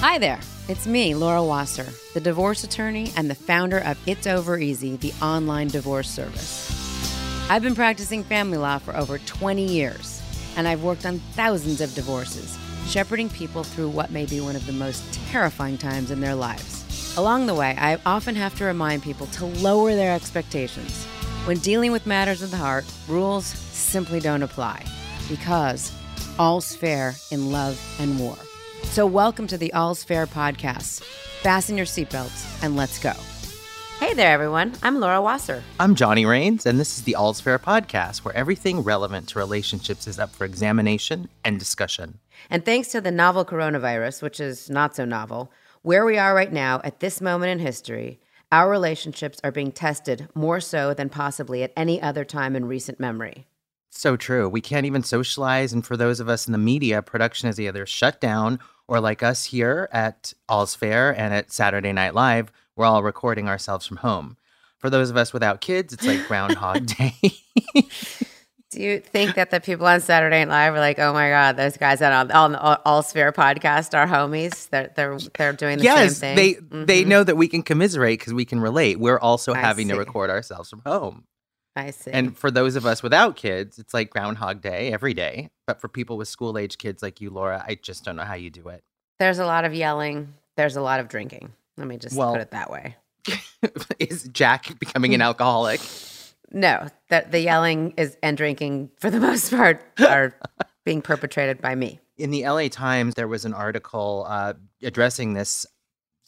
Hi there. It's me, Laura Wasser, the divorce attorney and the founder of It's Over Easy, the online divorce service. I've been practicing family law for over 20 years, and I've worked on thousands of divorces, shepherding people through what may be one of the most terrifying times in their lives. Along the way, I often have to remind people to lower their expectations. When dealing with matters of the heart, rules simply don't apply because all's fair in love and war. So, welcome to the All's Fair podcast. Fasten your seatbelts and let's go. Hey there, everyone. I'm Laura Wasser. I'm Johnny Rains, and this is the All's Fair podcast, where everything relevant to relationships is up for examination and discussion. And thanks to the novel coronavirus, which is not so novel, where we are right now at this moment in history, our relationships are being tested more so than possibly at any other time in recent memory. So true. We can't even socialize. And for those of us in the media, production is either shut down or, like us here at All's Fair and at Saturday Night Live, we're all recording ourselves from home. For those of us without kids, it's like Groundhog Day. Do you think that the people on Saturday Night Live are like, oh my god, those guys on on All's Fair podcast are homies? They're they're they're doing the yes, same thing. they Mhm. they know that we can commiserate because we can relate. We're also I having to record ourselves from home. I see. And for those of us without kids, it's like Groundhog Day every day. But for people with school age kids like you, Laura, I just don't know how you do it. there's a lot of yelling. There's a lot of drinking. Let me just Well- put it that way. is Jack becoming an alcoholic? No, the the yelling is and drinking for the most part are being perpetrated by me. In the LA Times, there was an article uh, addressing this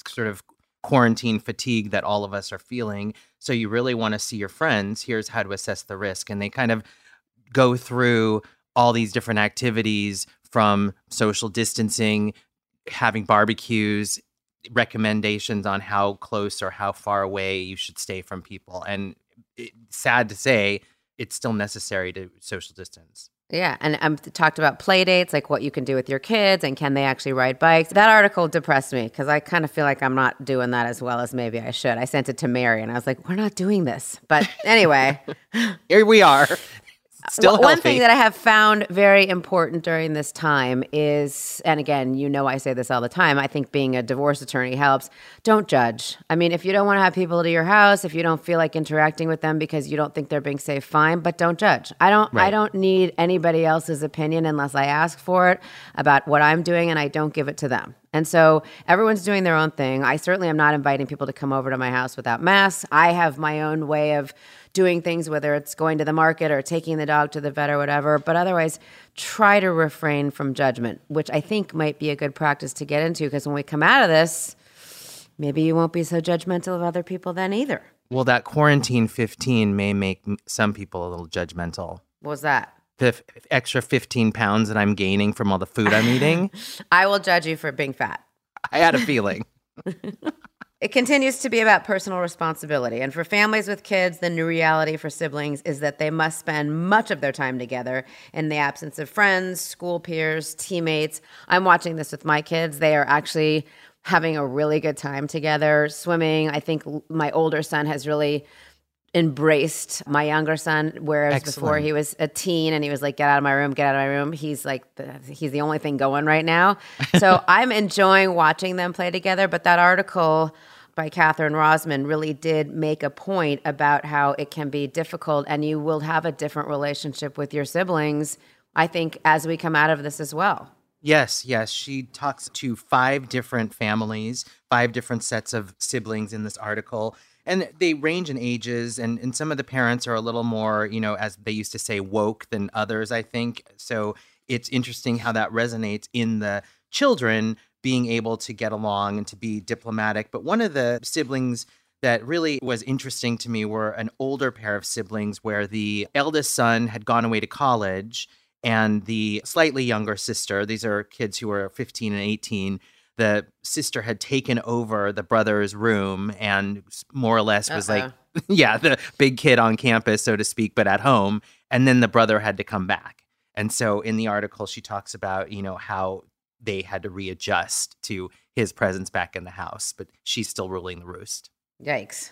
sort of quarantine fatigue that all of us are feeling. So, you really want to see your friends. Here's how to assess the risk. And they kind of go through all these different activities from social distancing, having barbecues, recommendations on how close or how far away you should stay from people. And it, sad to say, it's still necessary to social distance. Yeah, and um, talked about play dates, like what you can do with your kids, and can they actually ride bikes. That article depressed me because I kind of feel like I'm not doing that as well as maybe I should. I sent it to Mary, and I was like, "We're not doing this." But anyway, Here we are. Still One- healthy. thing that I have found very important during this time is, and again, you know, I say this all the time. I think being a divorce attorney helps. Don't judge. I mean, if you don't want to have people to your house, if you don't feel like interacting with them because you don't think they're being safe, fine. But don't judge. I don't. I don't need anybody else's opinion unless I ask for it about what I'm doing, and I don't give it to them. And so everyone's doing their own thing. I certainly am not inviting people to come over to my house without masks. I have my own way of doing things, whether it's going to the market or taking the dog to the vet or whatever. But otherwise, try to refrain from judgment, which I think might be a good practice to get into because when we come out of this, maybe you won't be so judgmental of other people then either. Well, that quarantine 15 may make some people a little judgmental. What was that? The f- extra 15 pounds that I'm gaining from all the food I'm eating, I will judge you for being fat. I had a feeling. It continues to be about personal responsibility. And for families with kids, the new reality for siblings is that they must spend much of their time together in the absence of friends, school peers, teammates. I'm watching this with my kids. They are actually having a really good time together, swimming. I think my older son has really embraced my younger son whereas Excellent. before he was a teen and he was like get out of my room get out of my room he's like the, he's the only thing going right now so i'm enjoying watching them play together but that article by Katherine Rosman really did make a point about how it can be difficult and you will have a different relationship with your siblings, I think, as we come out of this as well. Yes, yes. She talks to five different families, five different sets of siblings in this article. And they range in ages, and, and some of the parents are a little more, you know, as they used to say, woke than others, I think. So it's interesting how that resonates in the children being able to get along and to be diplomatic. But one of the siblings that really was interesting to me were an older pair of siblings where the eldest son had gone away to college and the slightly younger sister, these are kids who are 15 and 18, the sister had taken over the brother's room and more or less was Uh-oh. like, yeah, the big kid on campus, so to speak, but at home. And then the brother had to come back. And so in the article, she talks about, you know, how they had to readjust to his presence back in the house, but she's still ruling the roost. Yikes.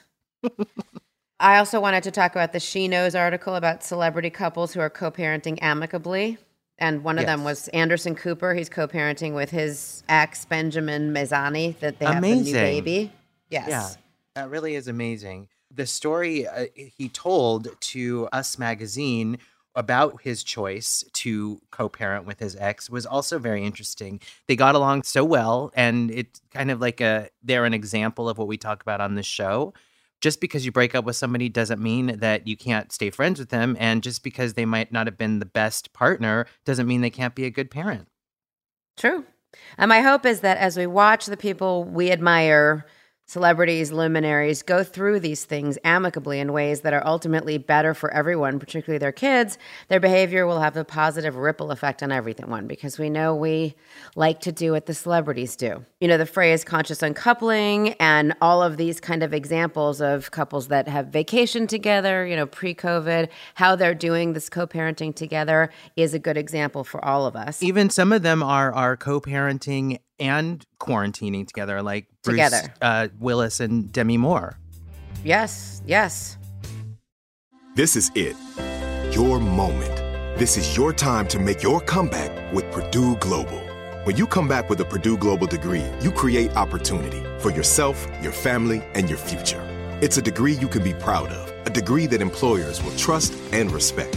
I also wanted to talk about the She Knows article about celebrity couples who are co parenting amicably. And one of them was Anderson Cooper. He's co parenting with his ex, Benjamin Maisani, that they have a new baby. Yes. Yeah, that really is amazing. The story uh, he told to Us Magazine about his choice to co-parent with his ex was also very interesting. They got along so well, and it's kind of like a they're an example of what we talk about on this show. Just because you break up with somebody doesn't mean that you can't stay friends with them, and just because they might not have been the best partner doesn't mean they can't be a good parent. True. And my hope is that as we watch the people we admire, celebrities, luminaries, go through these things amicably in ways that are ultimately better for everyone, particularly their kids, their behavior will have a positive ripple effect on everyone because we know we like to do what the celebrities do. You know, the phrase conscious uncoupling and all of these kind of examples of couples that have vacation together, you know, pre COVID, how they're doing this co parenting together is a good example for all of us. Even some of them are are co-parenting and quarantining together, like Bruce Together. uh, Willis and Demi Moore. Yes, yes. This is it. Your moment. This is your time to make your comeback with Purdue Global. When you come back with a Purdue Global degree, you create opportunity for yourself, your family, and your future. It's a degree you can be proud of, a degree that employers will trust and respect.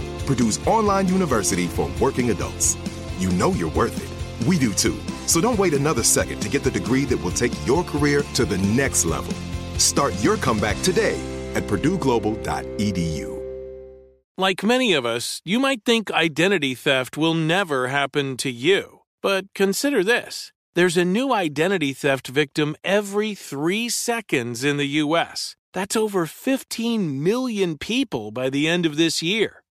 Purdue's online university for working adults. You know you're worth it. We do too. So don't wait another second to get the degree that will take your career to the next level. Start your comeback today at purdueglobal.edu. Like many of us, you might think identity theft will never happen to you. But consider this there's a new identity theft victim every three seconds in the U.S. That's over 15 million people by the end of this year,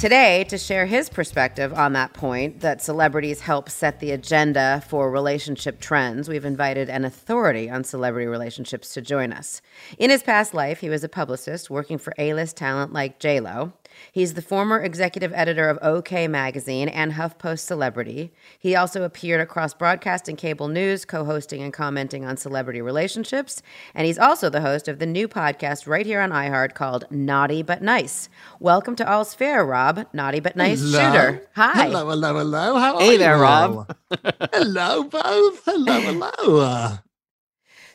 Today, to share his perspective on that point that celebrities help set the agenda for relationship trends, we've invited an authority on celebrity relationships to join us. In his past life, he was a publicist working for A list talent like J-Lo. He's the former executive editor of OK Magazine and HuffPost Celebrity. He also appeared across broadcast and cable news, co hosting and commenting on celebrity relationships. And he's also the host of the new podcast right here on iHeart called Naughty But Nice. Welcome to All's Fair, Rob. Naughty But Nice hello. Shuter. Hi. Hello, hello, hello. How are you? Hey there. Rob. hello, both. Hello, hello.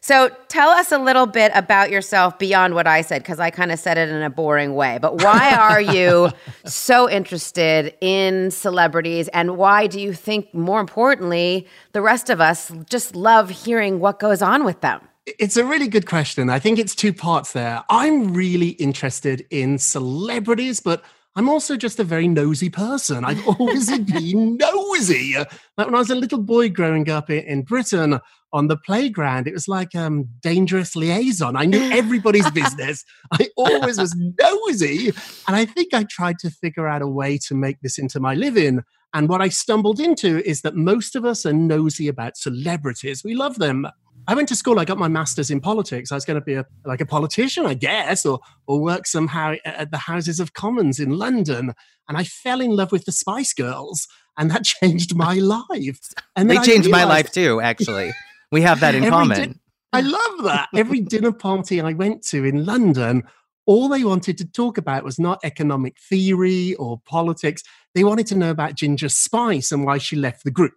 So tell us a little bit about yourself beyond what I said, because I kind of said it in a boring way. But why are you so interested in celebrities? And why do you think, more importantly, the rest of us just love hearing what goes on with them? It's a really good question. I think it's two parts there. I'm really interested in celebrities, but I'm also just a very nosy person. I've always been nosy. Like when I was a little boy growing up in, in Britain on the playground, it was like um dangerous liaison. I knew everybody's business. I always was nosy. And I think I tried to figure out a way to make this into my living. And what I stumbled into is that most of us are nosy about celebrities. We love them. I went to school. I got my master's in politics. I was going to be a, like a politician, I guess, or or work somehow at the Houses of Commons in London. And I fell in love with the Spice Girls, and that changed my life. And They changed my life too, actually. We have that in common. din- I love that. Every dinner party I went to in London, all they wanted to talk about was not economic theory or politics. They wanted to know about Ginger Spice and why she left the group.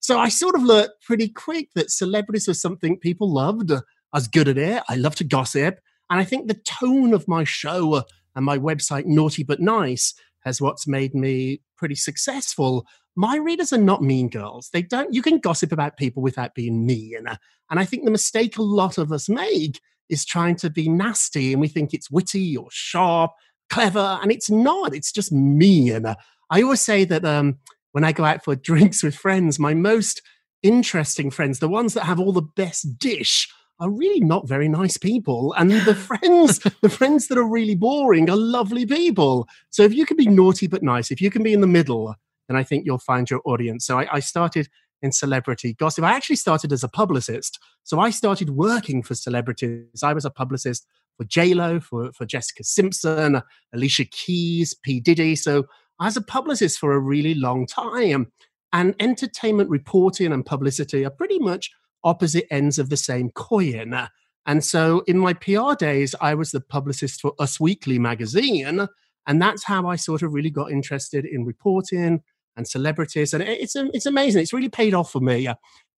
So I sort of learned pretty quick that celebrities was something people loved. I was good at it. I love to gossip. And I think the tone of my show and my website, Naughty But Nice, has what's made me pretty successful. My readers are not mean girls. They don't, you can gossip about people without being mean. And I think the mistake a lot of us make is trying to be nasty and we think it's witty or sharp, clever, and it's not. It's just mean. I always say that um, when I go out for drinks with friends, my most interesting friends, the ones that have all the best dish, are really not very nice people. And the friends, the friends that are really boring are lovely people. So if you can be naughty but nice, if you can be in the middle, then I think you'll find your audience. So I, I started in celebrity gossip. I actually started as a publicist. So I started working for celebrities. I was a publicist for J-Lo, for, for Jessica Simpson, Alicia Keys, P. Diddy. So I was a publicist for a really long time. And entertainment reporting and publicity are pretty much opposite ends of the same coin. And so in my PR days, I was the publicist for Us Weekly magazine. And that's how I sort of really got interested in reporting and celebrities. And it's, it's amazing. It's really paid off for me.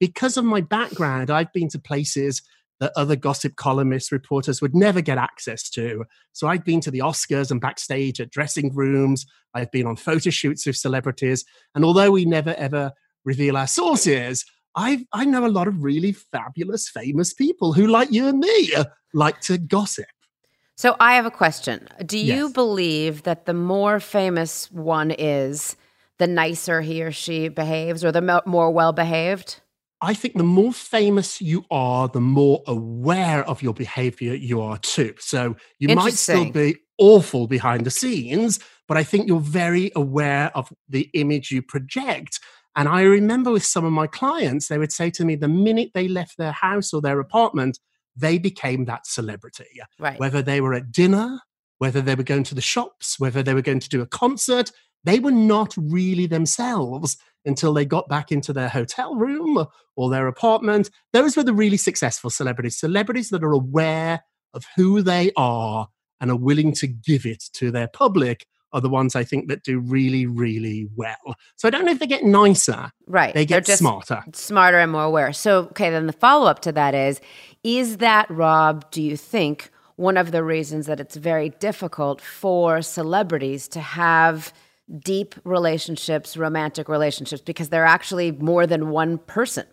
Because of my background, I've been to places that other gossip columnists, reporters would never get access to. So I've been to the Oscars and backstage at dressing rooms. I've been on photo shoots with celebrities. And although we never ever reveal our sources, I I know a lot of really fabulous, famous people who, like you and me, like to gossip. So I have a question. Do you Yes. believe that the more famous one is, the nicer he or she behaves, or the more well behaved? I think the more famous you are, the more aware of your behavior you are too. So you might still be awful behind the scenes, but I think you're very aware of the image you project. And I remember with some of my clients, they would say to me the minute they left their house or their apartment, they became that celebrity. Right. Whether they were at dinner, whether they were going to the shops, whether they were going to do a concert, they were not really themselves until they got back into their hotel room or their apartment. Those were the really successful celebrities, celebrities that are aware of who they are and are willing to give it to their public are the ones I think that do really, really well. So I don't know if they get nicer, Right. they get smarter. smarter and more aware. So, okay, then the follow up to that is Is that, Rob, do you think, one of the reasons that it's very difficult for celebrities to have deep relationships, romantic relationships, because they're actually more than one person.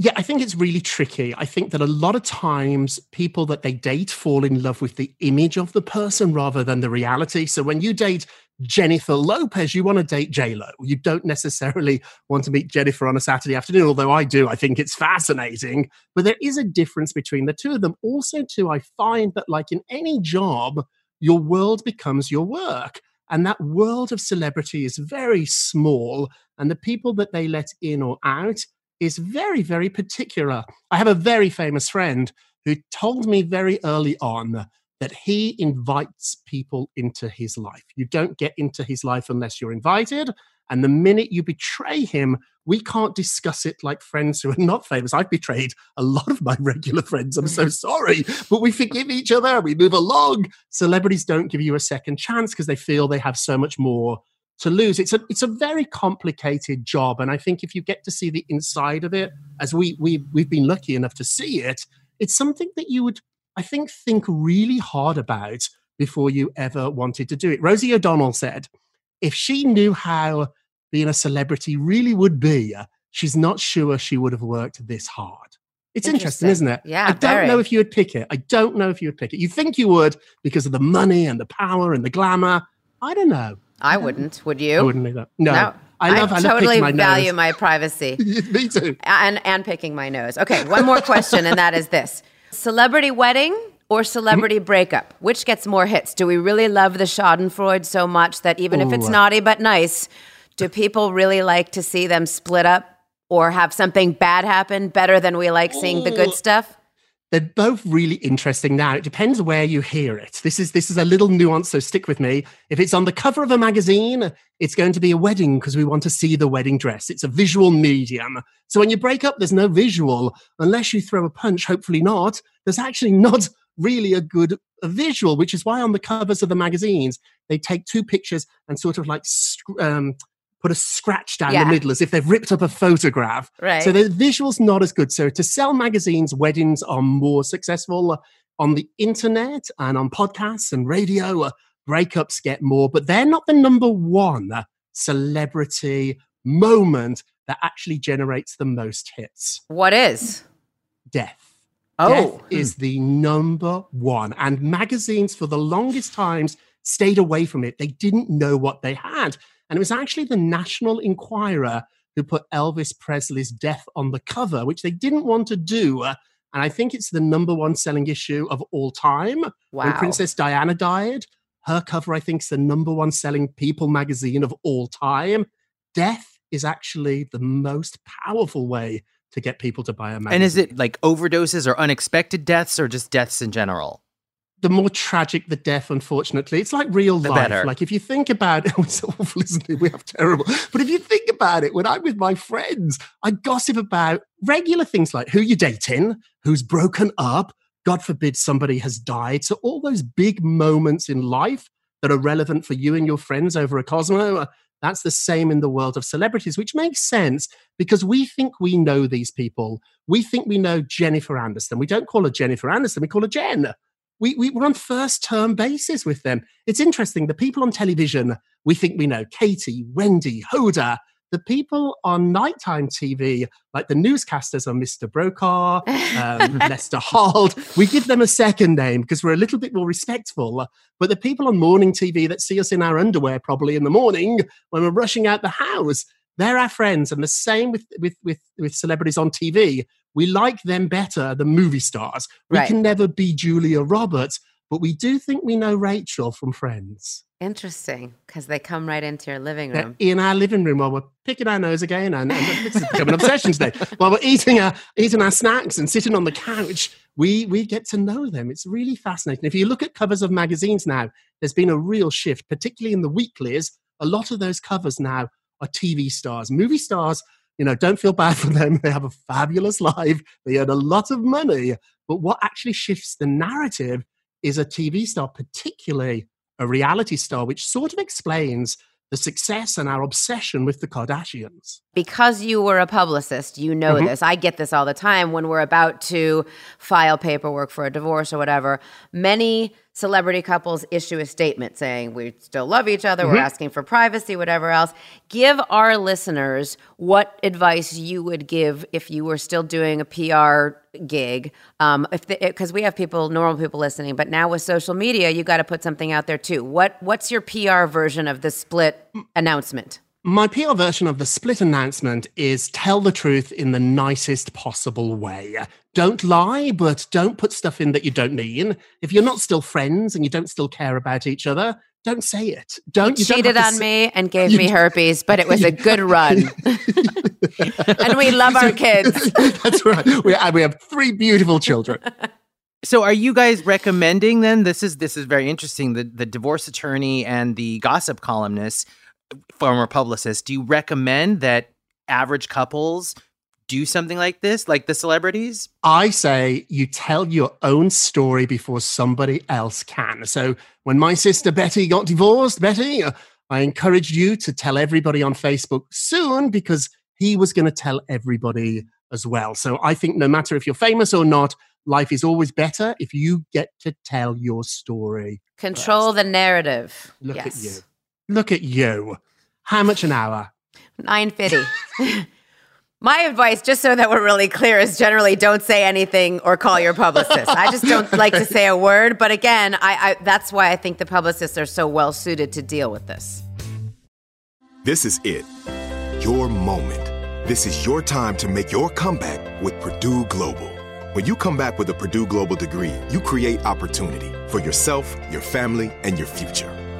Yeah, I think it's really tricky. I think that a lot of times people that they date fall in love with the image of the person rather than the reality. So when you date Jennifer Lopez, you want to date J Lo. You don't necessarily want to meet Jennifer on a Saturday afternoon, although I do. I think it's fascinating. But there is a difference between the two of them. Also, too, I find that like in any job, your world becomes your work. And that world of celebrity is very small. And the people that they let in or out is very, very particular. I have a very famous friend who told me very early on that he invites people into his life. You don't get into his life unless you're invited. And the minute you betray him, we can't discuss it like friends who are not famous. I've betrayed a lot of my regular friends. I'm so sorry. But we forgive each other. We move along. Celebrities don't give you a second chance because they feel they have so much more to lose. It's a it's a very complicated job, and I think if you get to see the inside of it, as we we we've been lucky enough to see it, it's something that you would I think think really hard about before you ever wanted to do it. Rosie O'Donnell said, if she knew how being a celebrity really would be, uh, she's not sure she would have worked this hard. It's interesting, isn't it? Yeah. I don't very. know if you would pick it. I don't know if you would pick it. You think you would because of the money and the power and the glamour. I don't know. I wouldn't. Would you? I wouldn't either. No. No. I love, I love totally my value nose. my privacy Me too. and and picking my nose. Okay, one more question, and that is this: celebrity wedding or celebrity mm-hmm. breakup? Which gets more hits? Do we really love the Schadenfreude so much that even if it's naughty but nice, do people really like to see them split up or have something bad happen better than we like seeing the good stuff? They're both really interesting now. It depends where you hear it. This is this is a little nuance, so stick with me. If it's on the cover of a magazine, it's going to be a wedding because we want to see the wedding dress. It's a visual medium. So when you break up, there's no visual unless you throw a punch. Hopefully not. There's actually not really a good a visual, which is why on the covers of the magazines they take two pictures and sort of like um, put a scratch down Yeah. the middle as if they've ripped up a photograph. Right. So the visuals not as good. So to sell magazines, weddings are more successful uh, on the internet and on podcasts and radio. uh, Breakups get more, but they're not the number one uh, celebrity moment that actually generates the most hits. What is? Death. Oh, Death hmm. is the number one. And magazines, for the longest times, stayed away from it. They didn't know what they had. And it was actually the National Enquirer who put Elvis Presley's death on the cover, which they didn't want to do. And I think it's the number one selling issue of all time. Wow. When. Princess Diana died, her cover, I think, is the number one selling People magazine of all time. Death is actually the most powerful way to get people to buy a magazine. And is it like overdoses or unexpected deaths or just deaths in general? The more tragic the death, unfortunately. It's like real The life. better. Like if you think about it, it's awful, isn't it? We have terrible. But if you think about it, when I'm with my friends, I gossip about regular things like who you're dating, who's broken up, God forbid somebody has died. So all those big moments in life that are relevant for you and your friends over a Cosmo. uh, That's the same in the world of celebrities, which makes sense because we think we know these people. We think we know Jennifer Aniston. We don't call her Jennifer Aniston, we call her Jen we, we we're on first term basis with them. It's interesting. The people on television we think we know Katie, Wendy, Hoda. The people on nighttime TV, like the newscasters, are Mr. Brokaw, um, Lester Holt. We give them a second name because we're a little bit more respectful. But the people on morning TV that see us in our underwear probably in the morning when we're rushing out the house, they're our friends. And the same with with with, with celebrities on TV. We like them better than movie stars. We Right. can never be Julia Roberts, but we do think we know Rachel from Friends. Interesting, because they come right into your living They're room. in our living room while we're picking our nose again, and, and has become an obsession today. While we're eating our eating our snacks and sitting on the couch, we we get to know them. It's really fascinating. If you look at covers of magazines now, there's been a real shift, particularly in the weeklies. A lot of those covers now are TV stars, movie stars. You know, don't feel bad for them. They have a fabulous life. They earn a lot of money. But what actually shifts the narrative is a TV star, particularly a reality star, which sort of explains the success and our obsession with the Kardashians. Because you were a publicist, you know Mhm. this. I get this all the time when we're about to file paperwork for a divorce or whatever. Many celebrity couples issue a statement saying we still love each other, we're Mhm. asking for privacy, whatever else. Give our listeners what advice you would give if you were still doing a PR gig. Um, if because we have people, normal people listening, but now with social media, you got to put something out there too. What what's your PR version of the split announcement? My PR version of the split announcement is tell the truth in the nicest possible way. Don't lie, but don't put stuff in that you don't mean. If you're not still friends and you don't still care about each other, don't say it. Don't you don't cheated on say- me and gave You me d- herpes, but it was a good run. and we love our kids. That's right. We, uh, we have three beautiful children. So are you guys recommending then this is this is very interesting the the divorce attorney and the gossip columnist former publicist do you recommend that average couples do something like this like the celebrities I say you tell your own story before somebody else can. So when my sister Betty got divorced, Betty, uh, I encouraged you to tell everybody on Facebook soon because he was going to tell everybody as well. So I think no matter if you're famous or not, life is always better if you get to tell your story. Control the narrative. Look yes. at you. Look at you. How much an hour? 950. My advice, just so that we're really clear, is generally don't say anything or call your publicist. I just don't like to say a word. But again, I, I that's why I think the publicists are so well suited to deal with this. This is it. Your moment. This is your time to make your comeback with Purdue Global. When you come back with a Purdue Global degree, you create opportunity for yourself, your family, and your future.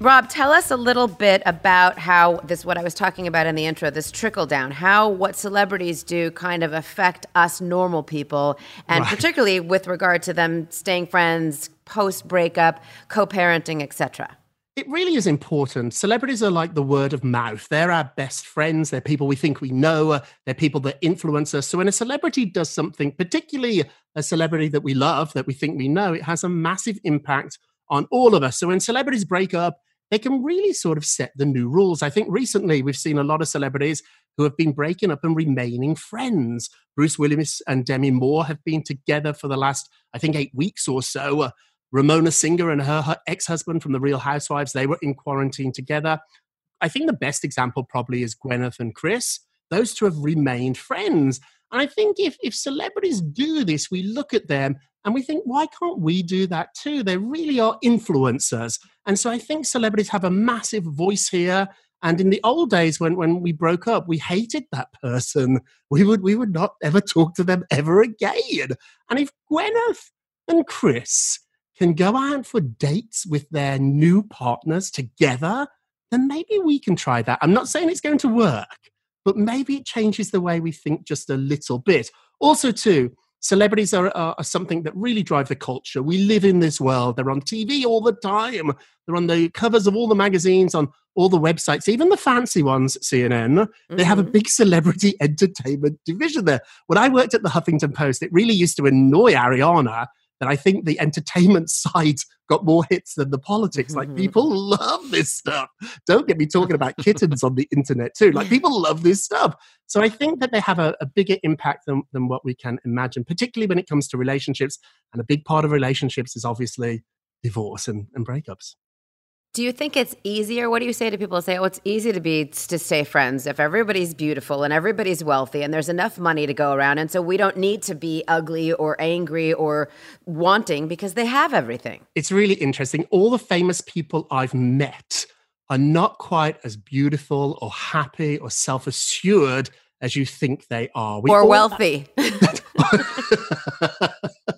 Rob, tell us a little bit about how this, what I was talking about in the intro, this trickle down, how what celebrities do kind of affect us normal people, and Right. particularly with regard to them staying friends post breakup, co parenting, etc. It really is important. Celebrities are like the word of mouth. They're our best friends. They're people we think we know. They're people that influence us. So when a celebrity does something, particularly a celebrity that we love, that we think we know, it has a massive impact on all of us. So when celebrities break up, they can really sort of set the new rules. I think recently we've seen a lot of celebrities who have been breaking up and remaining friends. Bruce Willis and Demi Moore have been together for the last, I think, eight weeks or so. Uh, Ramona Singer and her, her ex husband from The Real Housewives, they were in quarantine together. I think the best example probably is Gwyneth and Chris. Those two have remained friends. And I think if, if celebrities do this, we look at them and we think, why can't we do that too? They really are influencers. And so I think celebrities have a massive voice here. And in the old days, when, when we broke up, we hated that person. We would, we would not ever talk to them ever again. And if Gwyneth and Chris can go out for dates with their new partners together, then maybe we can try that. I'm not saying it's going to work, but maybe it changes the way we think just a little bit. Also, too, celebrities are, are, are, something that really drive the culture. We live in this world. They're on TV all the time. They're on the covers of all the magazines, on all the websites, even the fancy ones, CNN. Mm-hmm. They have a mm-hmm. big celebrity entertainment division there. When I worked at the Huffington Post, it really used to annoy Arianna that I think the entertainment side got more hits than the politics. Like people love this stuff. Don't get me talking about kittens on the internet too. Like people love this stuff. So I think that they have a, a bigger impact than, than what we can imagine, particularly when it comes to relationships. And a big part of relationships is obviously divorce and, and breakups. Do you think it's easier? What do you say to people who say, "Oh, it's easy to be to stay friends if everybody's beautiful and everybody's wealthy and there's enough money to go around, and so we don't need to be ugly or angry or wanting because they have everything." It's really interesting. All the famous people I've met are not quite as beautiful or happy or self-assured as you think they are. We or wealthy.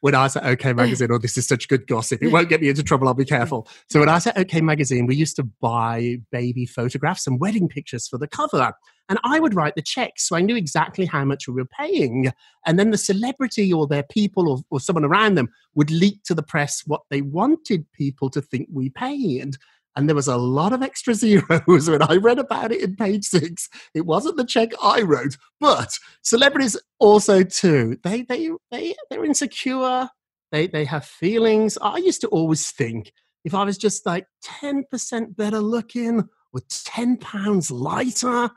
when I was at OK Magazine, oh, this is such good gossip. It won't get me into trouble. I'll be careful. So when I was at OK Magazine, we used to buy baby photographs and wedding pictures for the cover. And I would write the checks. So I knew exactly how much we were paying. And then the celebrity or their people or, or someone around them would leak to the press what they wanted people to think we paid. And there was a lot of extra zeros when I read about it in page six. It wasn't the check I wrote, but celebrities also too. They they they they're insecure. They they have feelings. I used to always think if I was just like 10% better looking or 10 pounds lighter,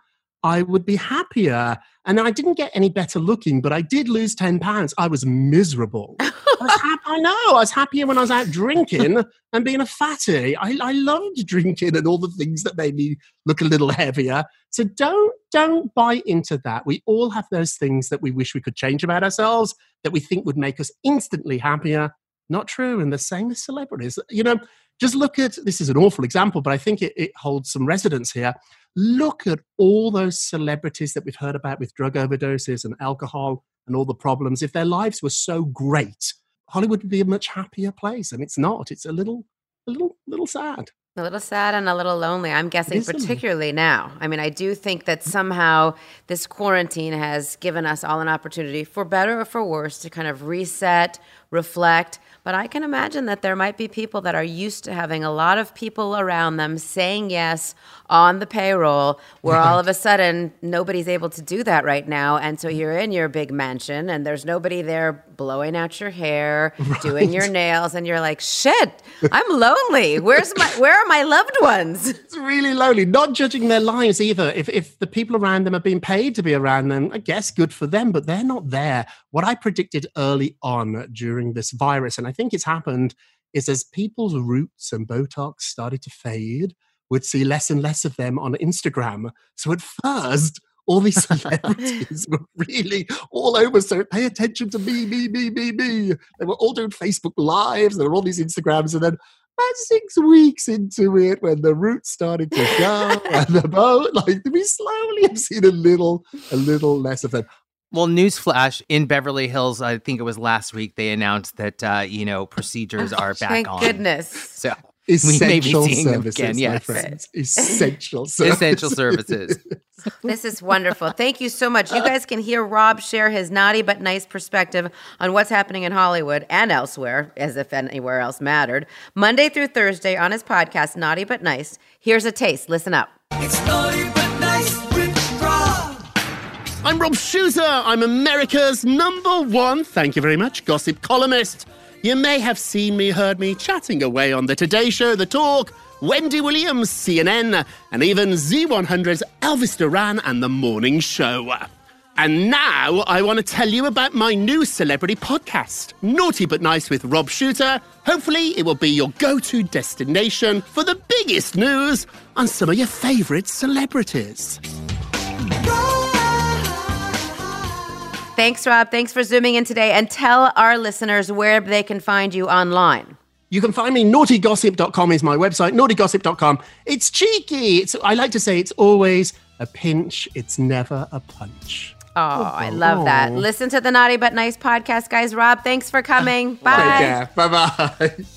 I would be happier. And I didn't get any better looking, but I did lose 10 pounds. I was miserable. I, was happy, I know. I was happier when I was out drinking and being a fatty. I, I loved drinking and all the things that made me look a little heavier. So don't, don't buy into that. We all have those things that we wish we could change about ourselves that we think would make us instantly happier. Not true. And the same with celebrities. You know, just look at this is an awful example, but I think it, it holds some resonance here. Look at all those celebrities that we've heard about with drug overdoses and alcohol and all the problems. If their lives were so great, Hollywood would be a much happier place, and it's not. It's a little, a little, little sad. A little sad and a little lonely. I'm guessing, particularly now. I mean, I do think that somehow this quarantine has given us all an opportunity, for better or for worse, to kind of reset, reflect, but I can imagine that there might be people that are used to having a lot of people around them saying yes on the payroll, where all of a sudden nobody's able to do that right now. And so you're in your big mansion and there's nobody there blowing out your hair, right. doing your nails, and you're like, shit, I'm lonely. Where's my where are my loved ones? It's really lonely. Not judging their lives either. If if the people around them are being paid to be around them, I guess good for them, but they're not there. What I predicted early on during this virus, and I think it's happened is as people's roots and Botox started to fade, we'd see less and less of them on Instagram. So at first, all these celebrities were really all over. So pay attention to me, me, me, me, me. They were all doing Facebook Lives. There were all these Instagrams. And then about six weeks into it, when the roots started to go and the boat, like we slowly have seen a little, a little less of them. Well, newsflash in Beverly Hills, I think it was last week, they announced that, uh, you know, procedures are back Thank on. goodness. So essential we services, again, yes. friends. Essential services. Essential services. this is wonderful. Thank you so much. You guys can hear Rob share his naughty but nice perspective on what's happening in Hollywood and elsewhere, as if anywhere else mattered, Monday through Thursday on his podcast, Naughty But Nice. Here's a taste. Listen up. I'm Rob Shuter. I'm America's number one, thank you very much, gossip columnist. You may have seen me, heard me chatting away on The Today Show, The Talk, Wendy Williams, CNN, and even Z100's Elvis Duran and The Morning Show. And now I want to tell you about my new celebrity podcast, Naughty But Nice with Rob Shuter. Hopefully, it will be your go to destination for the biggest news on some of your favourite celebrities. Thanks, Rob. Thanks for zooming in today. And tell our listeners where they can find you online. You can find me, naughtygossip.com is my website, naughtygossip.com. It's cheeky. It's, I like to say it's always a pinch, it's never a punch. Oh, I love that. Oh. Listen to the Naughty But Nice podcast, guys. Rob, thanks for coming. Bye. Bye bye.